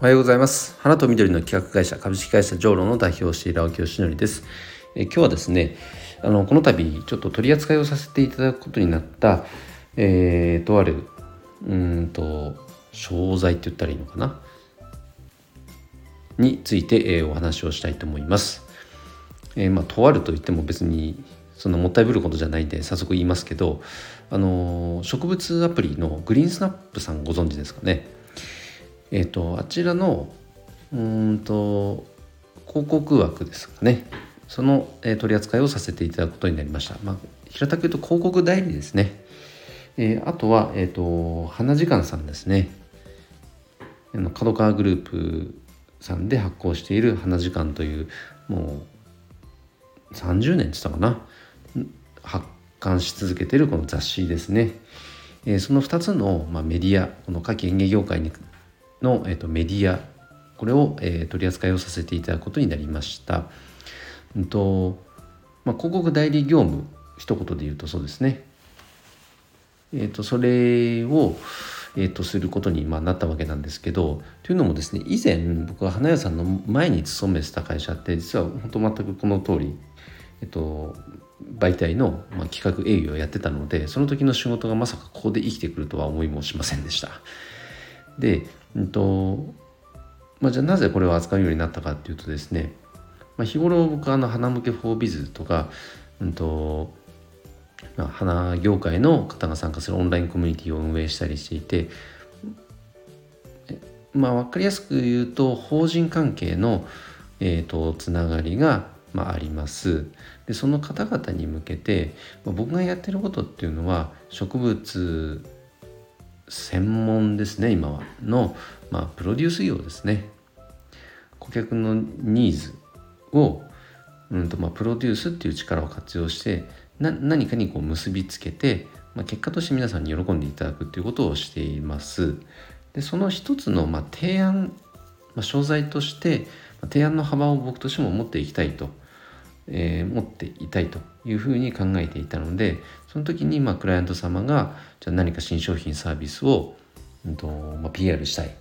おはようございます花と緑の企画会社株式会社ジョーロの代表をしている青木よしのりですえ今日はですねあのこの度ちょっと取り扱いをさせていただくことになったえー、とあるうんと商材って言ったらいいのかな？について、えー、お話をしたいと思います。えー、まあ、とあると言っても別にそんなもったいぶることじゃないんで早速言いますけど、あの植物アプリのグリーンスナップさんご存知ですかね？えっ、ー、とあちらのうんと広告枠ですかねその、えー、取り扱いをさせていただくことになりました。まあ、平たく言うと広告代理ですね。えー、あとは、えっ、ー、と花時間さんですね。角川グループさんで発行している花時間というもう30年って言ったかな発刊し続けてるこの雑誌ですね。えー、その2つの、まあ、メディアこの夏季園芸業界にの、えーと、メディアこれを、えー、取り扱いをさせていただくことになりました。うんとまあ、広告代理業務一言で言うとそうですね。えーと、それを、えーと、することに、まあ、なったわけなんですけどというのもですね以前僕は花屋さんの前に勤めてた会社って実は本当全くこの通り、えっ、ー、と、媒体の、まあ、企画営業をやってたのでその時の仕事がまさかここで生きてくるとは思いもしませんでした。でうんとまあ、じゃあなぜこれを扱うようになったかっていうとですね、まあ、日頃僕はあの花向けフォービズとか、うんとまあ、花業界の方が参加するオンラインコミュニティを運営したりしていてまあ分かりやすく言うと法人関係の、えーと、つながりが、まあ、あります。でその方々に向けて、まあ、僕がやってることっていうのは植物専門ですね今は。の、まあ、プロデュース業ですね。顧客のニーズを、うんとまあ、プロデュースっていう力を活用してな何かにこう結びつけて、まあ、結果として皆さんに喜んでいただくっていうことをしています。でその一つの、まあ、提案、まあ、商材として、ま、提案の幅を僕としても持っていきたいと、えー、持っていたいというふうに考えていたのでその時にまあクライアント様がじゃあ何か新商品サービスを、うんとまあ、PR したい。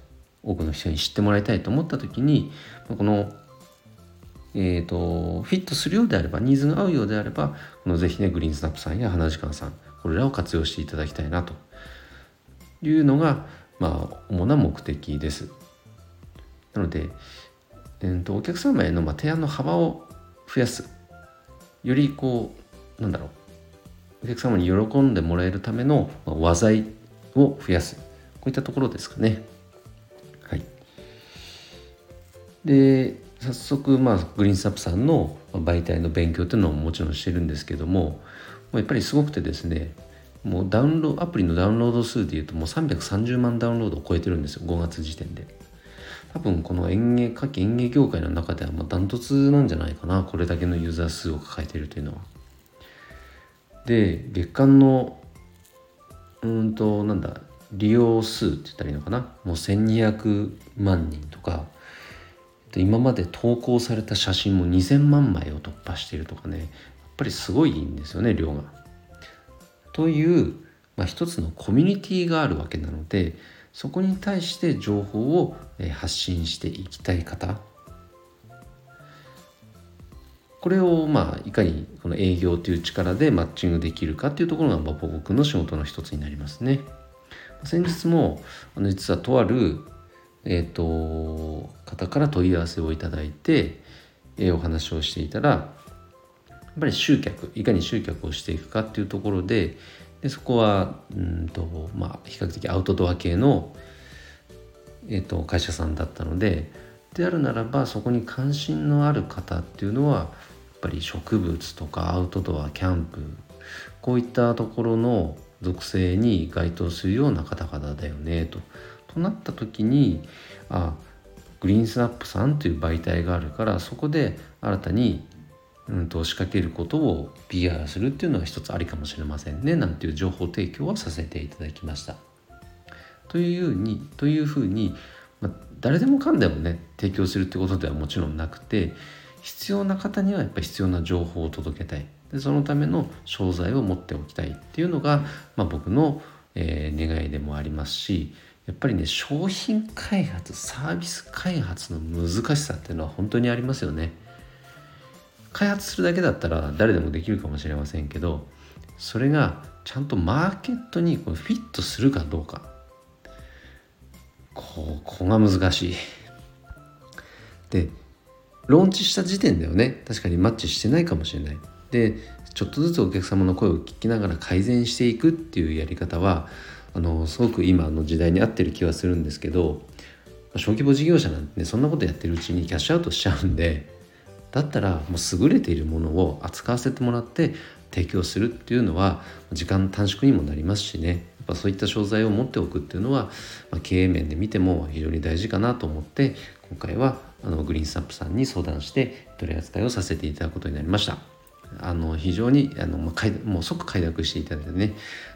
多くの人に知ってもらいたいと思った時にこの、えーと、フィットするようであればニーズが合うようであればこのぜひねグリーンスナップさんや花時間さんこれらを活用していただきたいなと。いうのが、まあ、主な目的です。なので、えーと、お客様への、まあ、提案の幅を増やす。よりこうなんだろう。お客様に喜んでもらえるための話題を増やす。こういったところですかね。はい、で早速、まあ、グリーンスタップさんの媒体の勉強っていうのももちろんしてるんですけどもやっぱりすごくてですねもうダウンロードアプリのダウンロード数でいうともう330万ダウンロードを超えてるんですよ。5月時点で。多分この園芸夏季園芸業界の中ではダントツなんじゃないかなこれだけのユーザー数を抱えているというのは。で月間のうんとなんだ利用数って言ったらいいのかな。もう1200万人とか。今まで投稿された写真も2000万枚を突破しているとかね。やっぱりすごいんですよね量が。という、まあ、一つのコミュニティがあるわけなのでそこに対して情報を発信していきたい方これをまあいかにこの営業という力でマッチングできるかっていうところが僕の仕事の一つになりますね。先日も実はとある、えーと、方から問い合わせをいただいて、えー、お話をしていたらやっぱり集客いかに集客をしていくかっていうところででそこはうんと、まあ、比較的アウトドア系の、えーと会社さんだったのでであるならばそこに関心のある方っていうのはやっぱり植物とかアウトドアキャンプこういったところの属性に該当するような方々だよねと。となった時にあグリーンスナップさんという媒体があるからそこで新たに、うん、と仕掛けることを PR するっていうのは一つありかもしれませんねなんていう情報提供はさせていただきました。というふうにというふうに、まあ、誰でもかんでもね提供するってことではもちろんなくて必要な方にはやっぱり必要な情報を届けたいでそのための商材を持っておきたいっていうのが、まあ、僕の、えー、願いでもありますしやっぱりね商品開発サービス開発の難しさっていうのは本当にありますよね開発するだけだったら誰でもできるかもしれませんけどそれがちゃんとマーケットにこうフィットするかどうか。ここが難しい。でローンチした時点ではね確かにマッチしてないかもしれない。でちょっとずつお客様の声を聞きながら改善していくっていうやり方はあのすごく今の時代に合ってる気はするんですけど小規模事業者なんて、ね、そんなことやってるうちにキャッシュアウトしちゃうんでだったらもう優れているものを扱わせてもらって提供するっていうのは時間短縮にもなりますしね。やっぱそういった商材を持っておくっていうのは、まあ、経営面で見ても非常に大事かなと思って今回はあのグリーンスナップさんに相談して取り扱いをさせていただくことになりました。あの非常にあの、まあ、もう即快諾していただいてね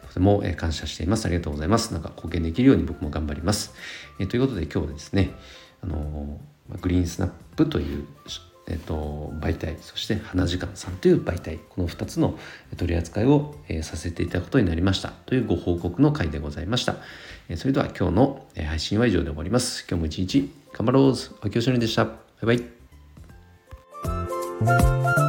とても感謝しています。ありがとうございます。なんか貢献できるように僕も頑張ります、え、ということで今日はですねあのグリーンスナップというえっと、媒体そして花時間さんという媒体この2つの取り扱いを、えー、させていただくことになりました。というご報告の回でございました、えー、それでは今日の、配信は以上で終わります。今日も一日頑張ろうおきおしのりでした。バイバイ。